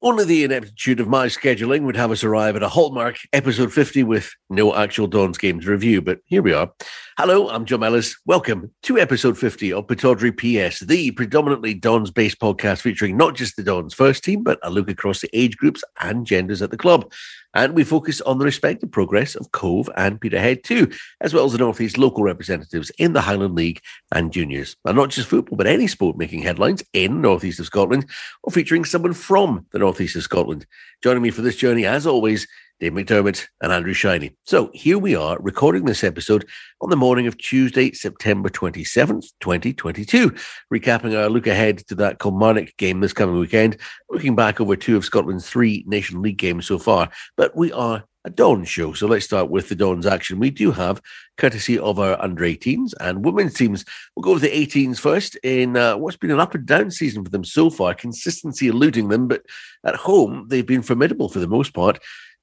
Only the ineptitude of my scheduling would have us arrive at a hallmark episode 50 with no actual Dons game to review, but here we are. Hello, I'm John Ellis. Welcome to episode 50 of Pittodrie PS, the predominantly Dons based podcast featuring not just the Dons first team, but a look across the age groups and genders at the club. And we focus on the respective progress of Cove and Peterhead too, as well as the Northeast local representatives in the Highland League and juniors. And not just football, but any sport making headlines in Northeast of Scotland or featuring someone from the East of Scotland. Joining me for this journey, as always, Dave McDermott and Andrew Shiny. So here we are recording this episode on the morning of Tuesday, September 27th, 2022, recapping our look ahead to that Kilmarnock game this coming weekend, looking back over two of Scotland's three Nation League games so far. But we are a Don show. So let's start with the Don's action. We do have, courtesy of our under 18s and women's teams, we'll go with the 18s first in uh, what's been an up and down season for them so far, consistency eluding them, but at home, they've been formidable for the most part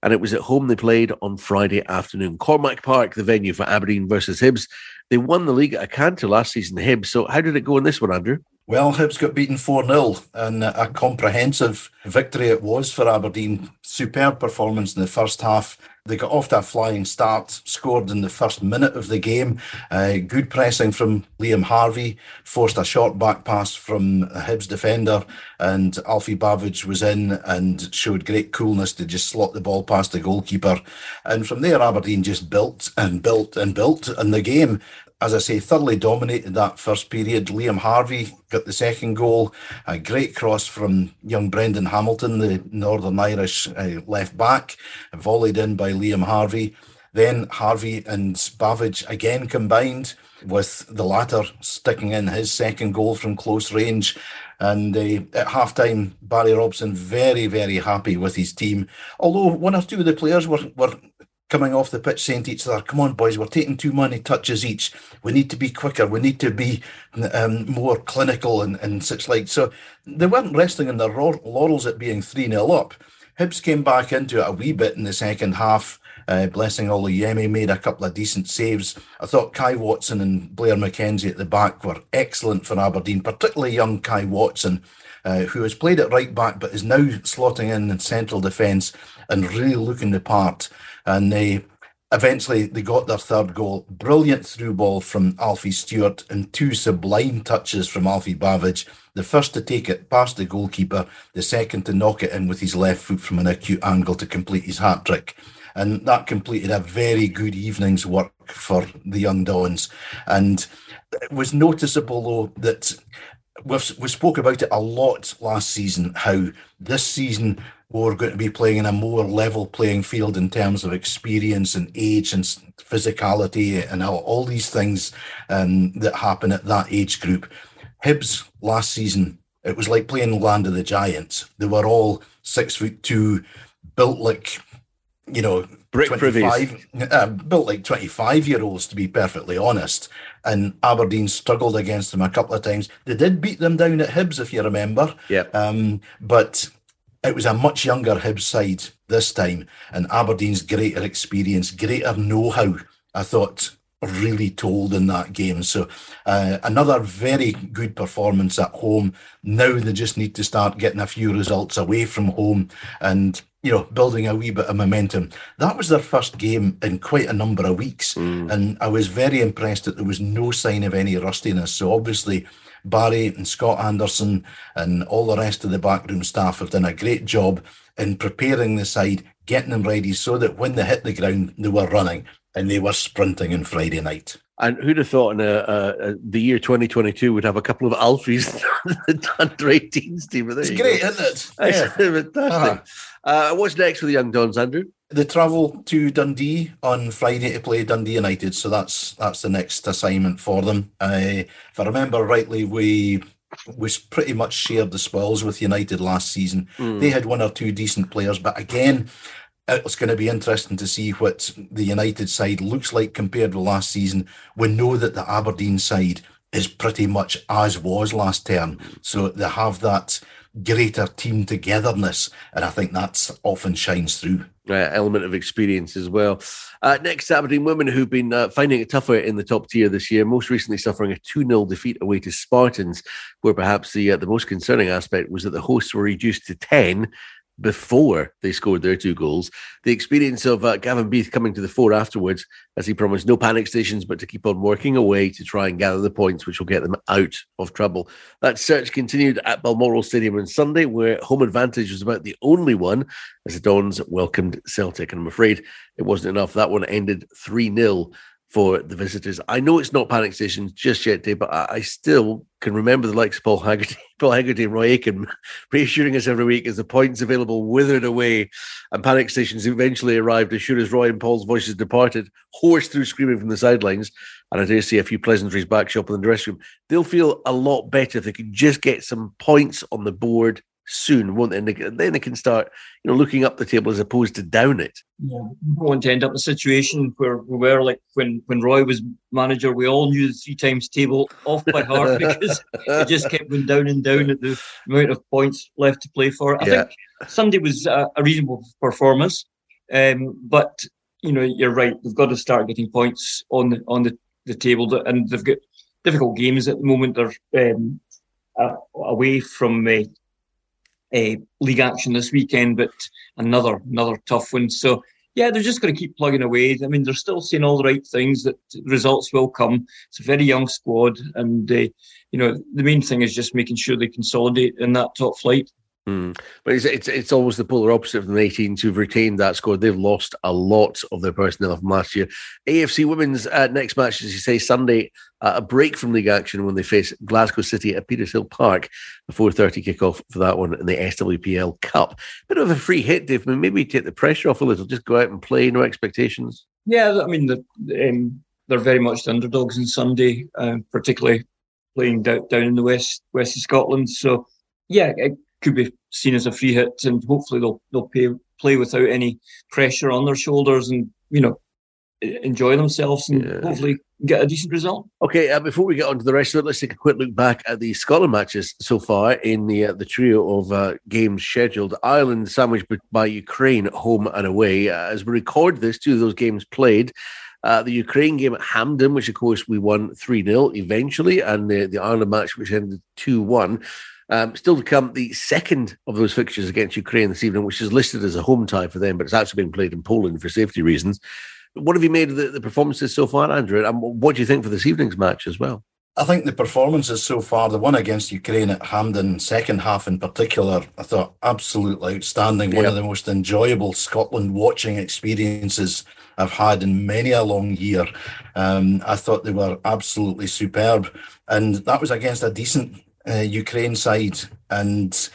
and it was at home they played on Friday afternoon. Cormack Park, the venue for Aberdeen versus Hibs. They won the league at a canter last season, Hibs. So how did it go in this one, Andrew? Well, Hibs got beaten 4 0, and a comprehensive victory it was for Aberdeen. Superb performance in the first half. They got off to a flying start, scored in the first minute of the game. Uh, good pressing from Liam Harvey, forced a short back pass from a Hibs defender, and Alfie Bavidge was in and showed great coolness to just slot the ball past the goalkeeper. And from there, Aberdeen just built and built and built, and the game as I say, thoroughly dominated that first period. Liam Harvey got the second goal. A great cross from young Brendan Hamilton, the Northern Irish uh, left back, volleyed in by Liam Harvey. Then Harvey and Bavidge again combined, with the latter sticking in his second goal from close range. And uh, at halftime, Barry Robson very, very happy with his team. Although one or two of the players were, were coming off the pitch saying to each other, "Come on, boys, we're taking too many touches each. We need to be quicker. We need to be um, more clinical and, and such like." So they weren't resting in their laurels at being three 0 up. Hibs came back into it a wee bit in the second half. Uh, blessing all the Yemi made a couple of decent saves. I thought Kai Watson and Blair McKenzie at the back were excellent for Aberdeen, particularly young Kai Watson, uh, who has played at right back but is now slotting in in central defence and really looking the part and they eventually they got their third goal. Brilliant through ball from Alfie Stewart and two sublime touches from Alfie Bavidge. The first to take it past the goalkeeper, the second to knock it in with his left foot from an acute angle to complete his hat trick. And that completed a very good evening's work for the young Dons. And it was noticeable though that we've, we spoke about it a lot last season, how this season we're going to be playing in a more level playing field in terms of experience and age and physicality and all, all these things um, that happen at that age group. Hibs last season, it was like playing Land of the Giants. They were all six foot two, built like, you know, Brick 25, uh, built like 25 year olds, to be perfectly honest. And Aberdeen struggled against them a couple of times. They did beat them down at Hibs, if you remember. Yeah. Um, but it was a much younger Hibs side this time, and Aberdeen's greater experience, greater know how, I thought really told in that game. So, uh, another very good performance at home. Now they just need to start getting a few results away from home and you know, building a wee bit of momentum. That was their first game in quite a number of weeks. Mm. And I was very impressed that there was no sign of any rustiness. So obviously, Barry and Scott Anderson and all the rest of the backroom staff have done a great job in preparing the side, getting them ready so that when they hit the ground, they were running and they were sprinting on Friday night. And who'd have thought in a, a, a, the year 2022 would have a couple of Alfies under 18s team? It's great, go. isn't it? Yeah. Fantastic. Uh-huh. Uh, what's next for the Young Dons, Andrew? They travel to Dundee on Friday to play Dundee United, so that's that's the next assignment for them. Uh, if I remember rightly, we we pretty much shared the spoils with United last season. Mm. They had one or two decent players, but again, it's going to be interesting to see what the United side looks like compared with last season. We know that the Aberdeen side is pretty much as was last term, so they have that greater team togetherness, and I think that's often shines through. Uh, element of experience as well. Uh, next, Aberdeen women who've been uh, finding it tougher in the top tier this year, most recently suffering a 2 0 defeat away to Spartans, where perhaps the uh, the most concerning aspect was that the hosts were reduced to 10 before they scored their two goals. The experience of uh, Gavin Beith coming to the fore afterwards, as he promised, no panic stations, but to keep on working away to try and gather the points which will get them out of trouble. That search continued at Balmoral Stadium on Sunday, where home advantage was about the only one as the Dons welcomed Celtic. And I'm afraid it wasn't enough. That one ended 3 0 for the visitors. I know it's not panic stations just yet, Dave, but I, I still can remember the likes of Paul Hegarty, Paul Hegarty and Roy Aitken reassuring us every week as the points available withered away and panic stations eventually arrived as sure as Roy and Paul's voices departed, hoarse through screaming from the sidelines. And I dare see a few pleasantries back shop in the dressing room. They'll feel a lot better if they can just get some points on the board soon, won't they? And then they can start, you know, looking up the table as opposed to down it. Yeah, we don't want to end up in a situation where we were like when when Roy was manager, we all knew the three times table off by heart because it just kept going down and down at the amount of points left to play for. I yeah. think Sunday was a, a reasonable performance, um, but you know, you're right. They've got to start getting points on the on the, the table, and they've got difficult games at the moment. They're um, uh, away from uh, uh, league action this weekend, but another another tough one. So yeah, they're just going to keep plugging away. I mean, they're still saying all the right things that results will come. It's a very young squad, and uh, you know the main thing is just making sure they consolidate in that top flight. Mm. But it's, it's it's always the polar opposite of the 18s who've retained that score. They've lost a lot of their personnel from last year. AFC Women's uh, next match, as you say, Sunday, uh, a break from league action when they face Glasgow City at Petershill Park. A 4.30 kickoff for that one in the SWPL Cup. Bit of a free hit, Dave. I mean, maybe take the pressure off a little. Just go out and play, no expectations. Yeah, I mean, the, um, they're very much the underdogs on Sunday, uh, particularly playing down, down in the west west of Scotland. So, yeah, could be seen as a free hit, and hopefully they'll they'll pay, play without any pressure on their shoulders, and you know enjoy themselves and yeah. hopefully get a decent result. Okay, uh, before we get on to the rest of it, let's take a quick look back at the Scotland matches so far in the uh, the trio of uh, games scheduled. Ireland sandwiched by Ukraine home and away. Uh, as we record this, two of those games played. Uh, the Ukraine game at Hampden, which of course we won 3 0 eventually, and the, the Ireland match, which ended 2 1. Um, still to come, the second of those fixtures against Ukraine this evening, which is listed as a home tie for them, but it's actually being played in Poland for safety reasons. What have you made of the, the performances so far, Andrew? And what do you think for this evening's match as well? I think the performances so far, the one against Ukraine at Hampden, second half in particular, I thought absolutely outstanding. Yep. One of the most enjoyable Scotland watching experiences I've had in many a long year. Um, I thought they were absolutely superb. And that was against a decent uh, Ukraine side. And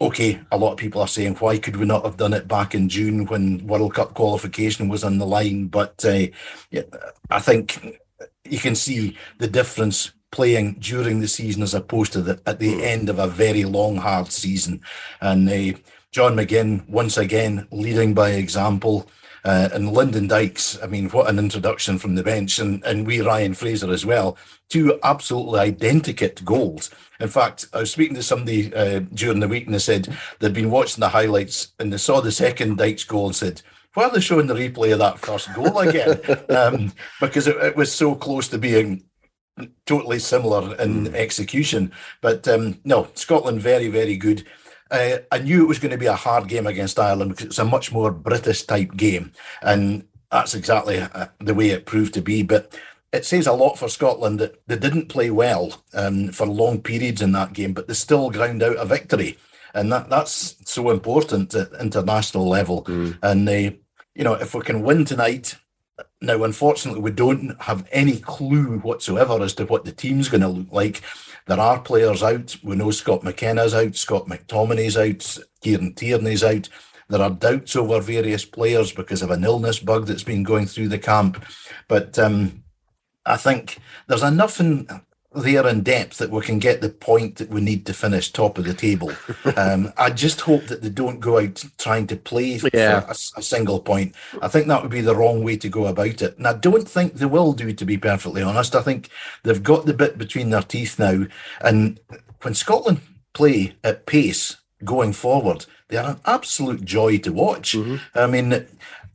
okay, a lot of people are saying, why could we not have done it back in June when World Cup qualification was on the line? But uh, yeah, I think you can see the difference playing during the season as opposed to the, at the hmm. end of a very long, hard season. And uh, John McGinn, once again, leading by example. Uh, and Lyndon Dykes, I mean, what an introduction from the bench, and, and we Ryan Fraser as well. Two absolutely identical goals. In fact, I was speaking to somebody uh, during the week and they said they'd been watching the highlights and they saw the second Dykes goal and said, why are they showing the replay of that first goal again? um, because it, it, was so close to being totally similar in mm. execution. But um, no, Scotland very, very good. Uh, I knew it was going to be a hard game against Ireland because it's a much more British type game, and that's exactly uh, the way it proved to be. But it says a lot for Scotland that they didn't play well um, for long periods in that game, but they still ground out a victory, and that that's so important at international level. Mm. And they, you know, if we can win tonight, now, unfortunately, we don't have any clue whatsoever as to what the team's going to look like. There are players out. We know Scott McKenna's out, Scott McTominay's out, Kieran Tierney's out. There are doubts over various players because of an illness bug that's been going through the camp. But um, I think there's enough in there in depth that we can get the point that we need to finish top of the table. Um, I just hope that they don't go out trying to play yeah. for a, a, single point. I think that would be the wrong way to go about it. And I don't think they will do, to be perfectly honest. I think they've got the bit between their teeth now. And when Scotland play at pace going forward, they are an absolute joy to watch. Mm-hmm. I mean,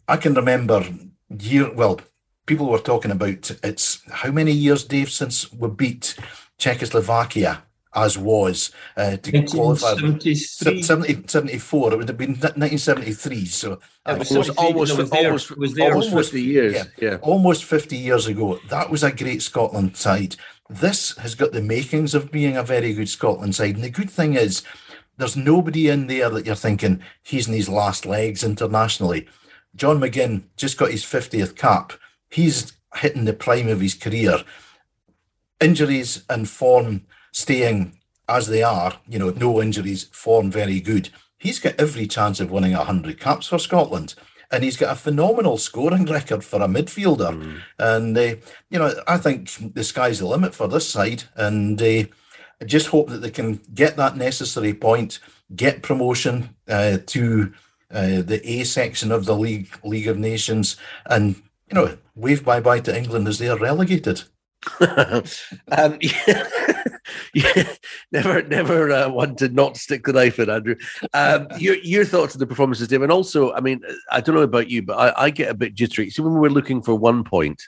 I can remember year well people were talking about it's how many years, Dave, since we beat Czechoslovakia as was uh, to qualify. 70, 74. It would have been 1973. So almost, almost, almost, almost 50 years. Yeah, yeah, almost 50 years ago. That was a great Scotland side. This has got the makings of being a very good Scotland side. And the good thing is, there's nobody in there that you're thinking he's in his last legs internationally. John McGinn just got his 50th cap. He's hitting the prime of his career. Injuries and form staying as they are, you know, no injuries, form very good. He's got every chance of winning 100 caps for Scotland. And he's got a phenomenal scoring record for a midfielder. Mm. And, uh, you know, I think the sky's the limit for this side. And uh, I just hope that they can get that necessary point, get promotion uh, to uh, the A section of the League League of Nations, and you know wave bye bye to England as they are relegated. um, yeah, yeah, never, never uh, one to not stick the knife in, Andrew. Um, your your thoughts on the performances, Dave, and also, I mean, I don't know about you, but I, I get a bit jittery. See, when we're looking for one point,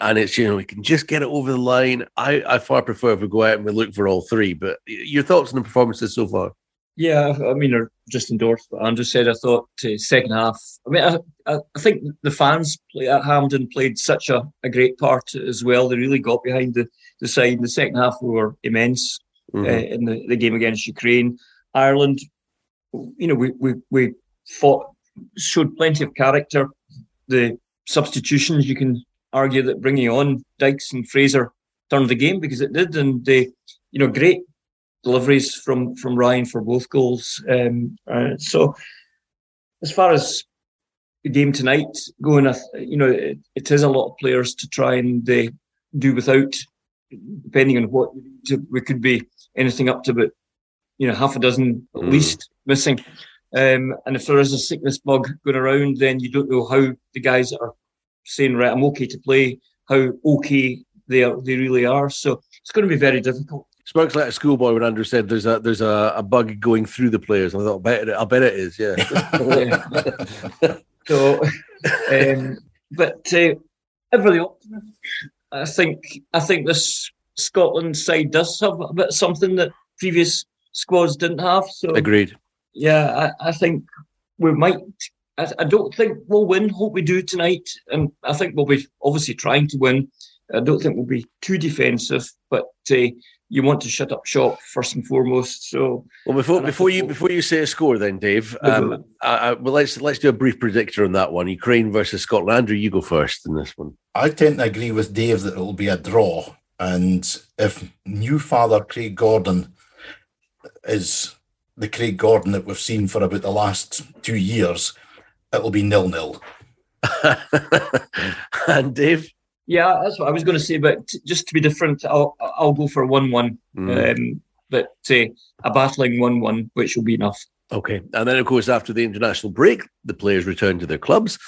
and it's you know we can just get it over the line. I I far prefer if we go out and we look for all three. But your thoughts on the performances so far? Yeah, I mean, I just endorsed what Andrew said. I thought uh, second half. I mean, I, I, I think the fans play at Hampden played such a, a great part as well. They really got behind the, the side. In The second half we were immense mm-hmm. uh, in the, the game against Ukraine. Ireland, you know, we, we, we fought, showed plenty of character. The substitutions, you can argue that bringing on Dykes and Fraser turned the game because it did. And they, you know, great deliveries from from Ryan for both goals. Um, uh, so as far as the game tonight going, you know, it, it is a lot of players to try and uh, do without, depending on what we could be anything up to about you know half a dozen at mm. least missing. Um, and if there is a sickness bug going around, then you don't know how the guys are saying, right, I'm okay to play, how okay they are, they really are. So it's going to be very difficult. Sparks like a schoolboy when Andrew said there's a there's a, a bug going through the players. I thought, I bet it, I bet it is, yeah. so, um, but uh, everybody optimist. I think I think this Scotland side does have a bit something that previous squads didn't have. So agreed. Yeah, I, I think we might. I, I, don't think we'll win. Hope we do tonight, and I think we'll be obviously trying to win. I don't think we'll be too defensive, but uh, you want to shut up shop first and foremost. So, well, before before you before you say a score, then Dave, um, I, I, well, let's let's do a brief predictor on that one: Ukraine versus Scotland. Andrew, you go first in this one. I tend to agree with Dave that it will be a draw, and if new father Craig Gordon is the Craig Gordon that we've seen for about the last two years, it'll be nil nil. and Dave. Yeah, that's what I was going to say. But just to be different, I'll I'll go for one-one. Mm. Um, but uh, a battling one-one, which will be enough. Okay, and then of course after the international break, the players return to their clubs.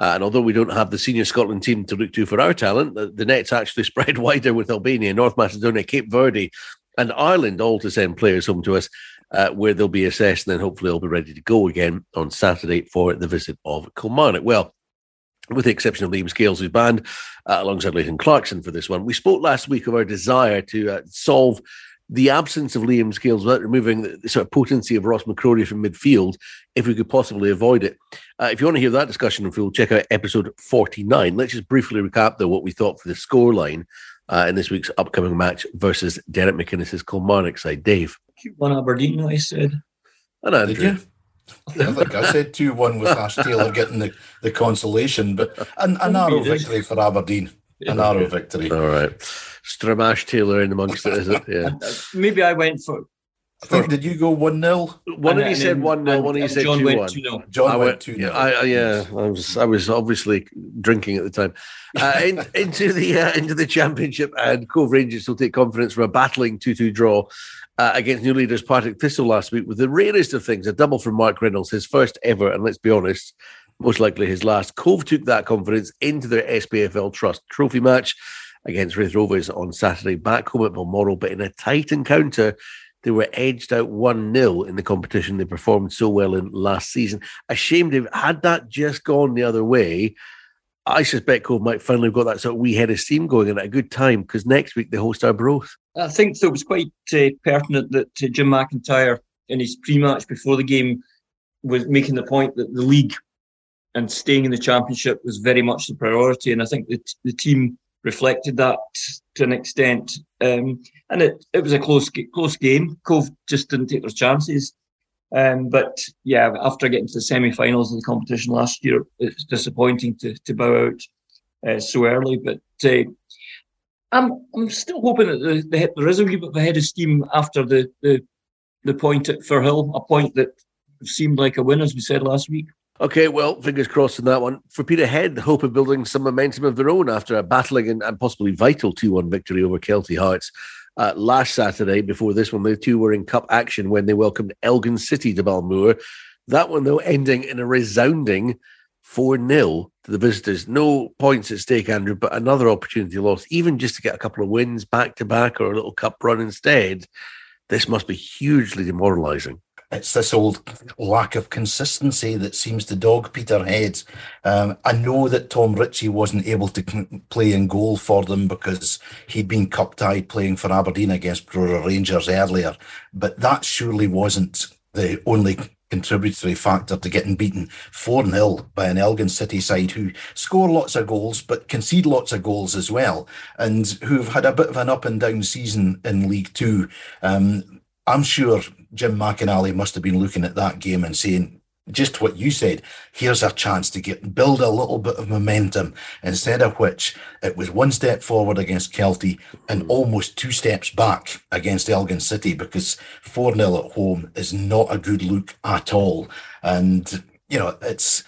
Uh, and although we don't have the senior Scotland team to look to for our talent, the, the net's actually spread wider with Albania, North Macedonia, Cape Verde, and Ireland all to send players home to us, uh, where they'll be assessed and then hopefully they'll be ready to go again on Saturday for the visit of Kilmarnock. Well, with the exception of Liam Scales, who's banned uh, alongside Leighton Clarkson for this one. We spoke last week of our desire to uh, solve the absence of Liam Scales without removing the, the, sort of potency of Ross McCrorie from midfield, if we could possibly avoid it. Uh, if you want to hear that discussion in full, check out episode 49. Let's just briefly recap, though, what we thought for the scoreline uh, in this week's upcoming match versus Derek McInnes's Kilmarnock side. Dave. One Aberdeen, I said. And Andrew. I think I said 2 1 with Ash Taylor getting the, the consolation, but an, a narrow victory for Aberdeen. A narrow victory. All right. Stramash Taylor in amongst it, is it? Yeah. Maybe I went for. I think, did you go 1 0? One of you said 1 0, one of you said 2 1. John I went 2 0. Yeah, yeah, I was, I was obviously drinking at the time. Uh, in, into, the, uh, into the championship, and Cove Rangers will take confidence from a battling 2 2 draw uh, against new leaders Partick Thistle last week with the rarest of things, a double from Mark Reynolds, his first ever, and let's be honest, most likely his last. Cove took that confidence into their SPFL Trust trophy match against Raith Rovers on Saturday, back home at Balmoral, but in a tight encounter, they were edged out 1 0 in the competition they performed so well in last season. Ashamed if had that just gone the other way, I suspect Cove might finally have got that sort of wee head of steam going and at a good time because next week they host Arbroath. I think it was quite uh, pertinent that uh, Jim McIntyre in his pre-match before the game was making the point that the league and staying in the championship was very much the priority, and I think the the team reflected that to an extent. Um, and it, it was a close close game. Cove just didn't take their chances. Um, but yeah, after getting to the semi-finals of the competition last year, it's disappointing to, to bow out uh, so early. But uh, I'm I'm still hoping that the, the, there is a wee bit of a head of steam after the the, the point at Firhill, a point that seemed like a win, as we said last week. Okay, well, fingers crossed on that one. For Peterhead, the hope of building some momentum of their own after a battling and, and possibly vital 2 1 victory over Kelty Hearts uh, last Saturday. Before this one, the two were in cup action when they welcomed Elgin City to Balmoor. That one, though, ending in a resounding 4 0 to the visitors. No points at stake, Andrew, but another opportunity lost, even just to get a couple of wins back to back or a little cup run instead. This must be hugely demoralising it's this old lack of consistency that seems to dog Peterhead. Um, I know that Tom Ritchie wasn't able to play in goal for them because he'd been cup tied playing for Aberdeen against Brora Rangers earlier, but that surely wasn't the only contributory factor to getting beaten 4 0 by an Elgin City side who score lots of goals but concede lots of goals as well, and who've had a bit of an up and down season in League Two. Um, I'm sure Jim McInally must have been looking at that game and saying, just what you said, here's our chance to get build a little bit of momentum. Instead of which it was one step forward against Kelty and almost two steps back against Elgin City because 4 0 at home is not a good look at all. And, you know, it's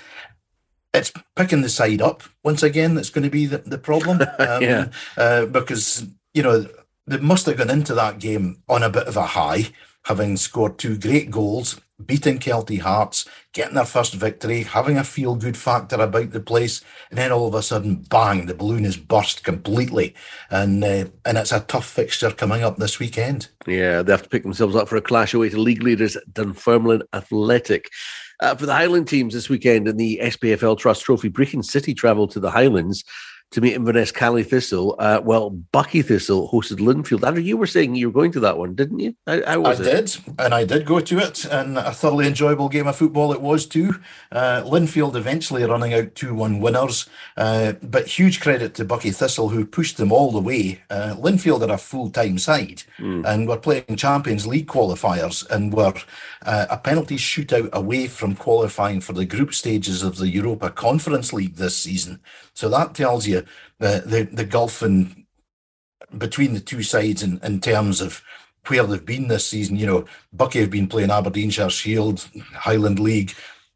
it's picking the side up once again that's going to be the, the problem. Um, yeah. Uh, because, you know, they must have gone into that game on a bit of a high having scored two great goals, beating Kelty Hearts, getting their first victory, having a feel good factor about the place, and then all of a sudden, bang, the balloon is burst completely. And uh, and it's a tough fixture coming up this weekend. Yeah, they have to pick themselves up for a clash away to league leaders Dunfermline Athletic. Uh, for the Highland teams this weekend in the SPFL Trust Trophy, Brechin City travel to the Highlands to meet Inverness Caley Thistle. Uh, well, Buckie Thistle hosted Linfield. Andrew, you were saying you were going to that one, didn't you? How, how I it? did, and I did go to it, and a thoroughly enjoyable game of football it was too. Uh, Linfield eventually running out 2 1 winners, uh, but huge credit to Buckie Thistle who pushed them all the way. Uh, Linfield are a full time side mm. and were playing Champions League qualifiers and were uh, a penalty shootout away from qualifying for the group stages of the Europa Conference League this season. So that tells you the the, the gulf in, between the two sides in, in terms of where they've been this season. You know, Buckie have been playing Aberdeenshire Shield, Highland League.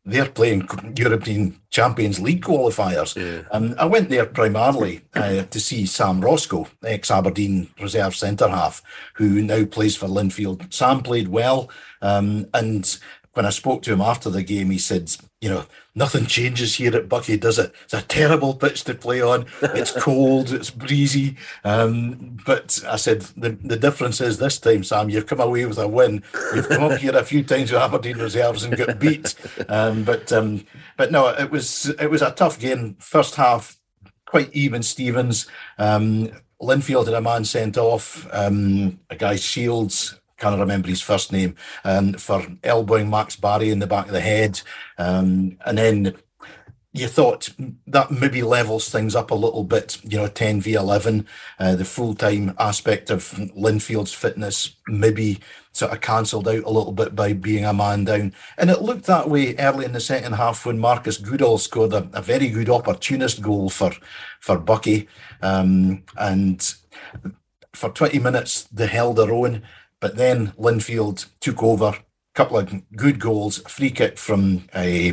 They're playing European Champions League qualifiers. Yeah. Um, I went there primarily uh, to see Sam Roscoe, ex Aberdeen reserve centre half, who now plays for Linfield. Sam played well, um, and when I spoke to him after the game, he said, you know, nothing changes here at Buckie, does it? It's a terrible pitch to play on. It's cold, it's breezy. Um, but I said, the, the difference is this time, Sam, you've come away with a win. You've come up here a few times with Aberdeen reserves and got beat. Um, but um, but no, it was it was a tough game. First half, quite even Stevens. Um, Linfield had a man sent off, um, a guy Shields can't remember his first name, um, for elbowing Max Barry in the back of the head. Um, and then you thought that maybe levels things up a little bit, you know, 10 v 11. Uh, the full time aspect of Linfield's fitness maybe sort of cancelled out a little bit by being a man down. And it looked that way early in the second half when Marcus Goodall scored a, a very good opportunist goal for, for Buckie. Um, and for 20 minutes, they held their own. But then Linfield took over, a couple of good goals, a free kick from uh,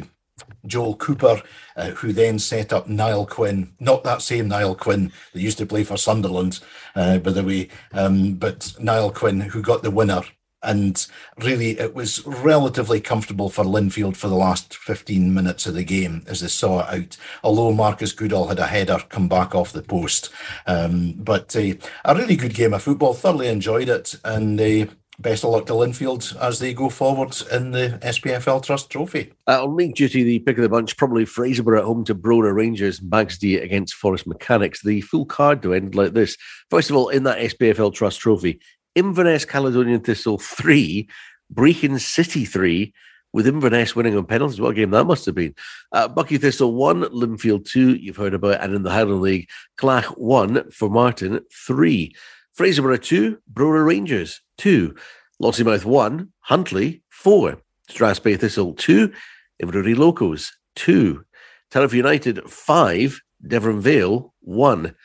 Joel Cooper, uh, who then set up Niall Quinn, not that same Niall Quinn that used to play for Sunderland, uh, by the way, um, but Niall Quinn, who got the winner. And really, it was relatively comfortable for Linfield for the last 15 minutes of the game as they saw it out. Although Marcus Goodall had a header come back off the post. Um, but uh, a really good game of football, thoroughly enjoyed it. And uh, best of luck to Linfield as they go forward in the SPFL Trust Trophy. Uh, on league duty, the pick of the bunch, probably Fraserburgh at home to Brora Rangers, Baxley against Forres Mechanics. The full card, to end like this. First of all, in that SPFL Trust Trophy, Inverness Caledonian Thistle 3, Brechin City 3, with Inverness winning on penalties. What a game that must have been. Uh, Buckie Thistle 1, Linfield 2, you've heard about, and in the Highland League, Clach 1, Formartine 3. Fraserburgh 2, Brora Rangers 2. Lossiemouth 1, Huntly 4. Strathspey Thistle 2, Inverurie Locos 2. Turriff United 5, Deveronvale 1.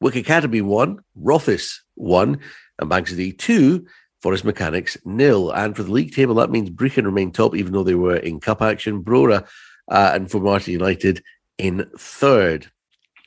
Wick Academy 1, Rothes 1, and Banks o' Dee 2, Forres Mechanics nil. And for the league table, that means Brechin remain top, even though they were in cup action. Brora uh, and Formartine United in third.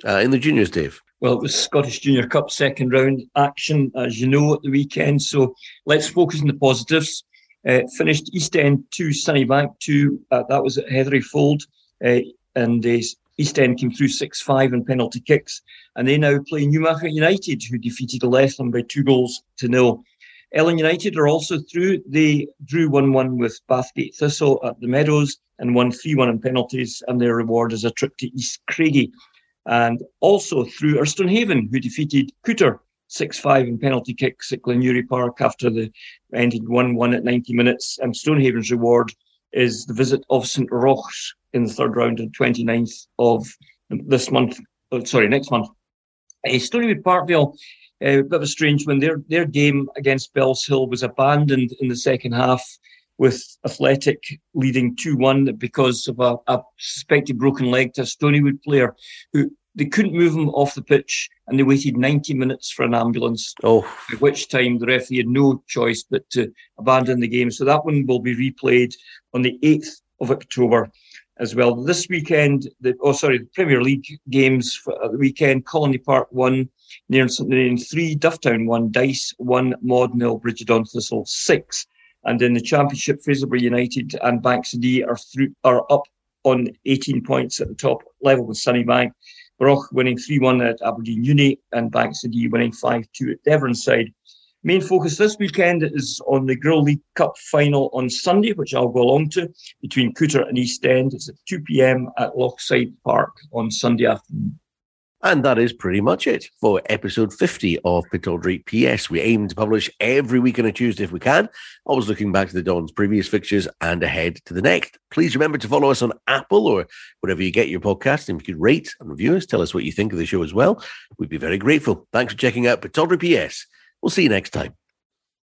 Uh, in the juniors, Dave. Well, it was Scottish Junior Cup second round action, as you know, at the weekend. So let's focus on the positives. Uh, finished East End 2, Sunnybank 2. Uh, that was at Heathery Fold. Uh, and uh, East End came through 6 5 in penalty kicks. And they now play Newmachar United, who defeated Lethen by two goals to nil. Ellon United are also through. They drew 1 1 with Bathgate Thistle at the Meadows and won 3 1 in penalties. And their reward is a trip to East Craigie. And also through Haven, who defeated Culter 6 5 in penalty kicks at Glenury Park after the ended 1 1 at 90 minutes. And Stonehaven's reward is the visit of St. Roch's in the third round on 29th of this month. Oh, sorry, next month. Uh, Stonywood Parkville, uh, a bit of a strange one. Their their game against Bellshill was abandoned in the second half, with Athletic leading two one because of a, a, suspected broken leg to a Stonywood player who they couldn't move him off the pitch, and they waited 90 minutes for an ambulance. Oh, at which time the referee had no choice but to abandon the game. So that one will be replayed on the 8th of October as well. This weekend, the oh sorry, the Premier League games for the weekend: Colony Park one, Nairn St Ninian three, Dufftown one, Dyce one, Maud Mill, Bridge of Don Thistle six, and in the Championship, Fraserburgh United and Bankside are through are up on 18 points at the top level with Sunnybank. Broch winning 3 1 at Aberdeen Uni and Bankside winning 5 2 at Deveronside. Main focus this weekend is on the Grill League Cup final on Sunday, which I'll go along to, between Culter and East End. It's at 2 p.m. at Lochside Park on Sunday afternoon. And that is pretty much it for episode 50 of Pittodrie PS. We aim to publish every week on a Tuesday if we can, always looking back to the Don's previous fixtures and ahead to the next. Please remember to follow us on Apple or wherever you get your podcast. And if you could rate and review us, tell us what you think of the show as well. We'd be very grateful. Thanks for checking out Pittodrie PS. We'll see you next time.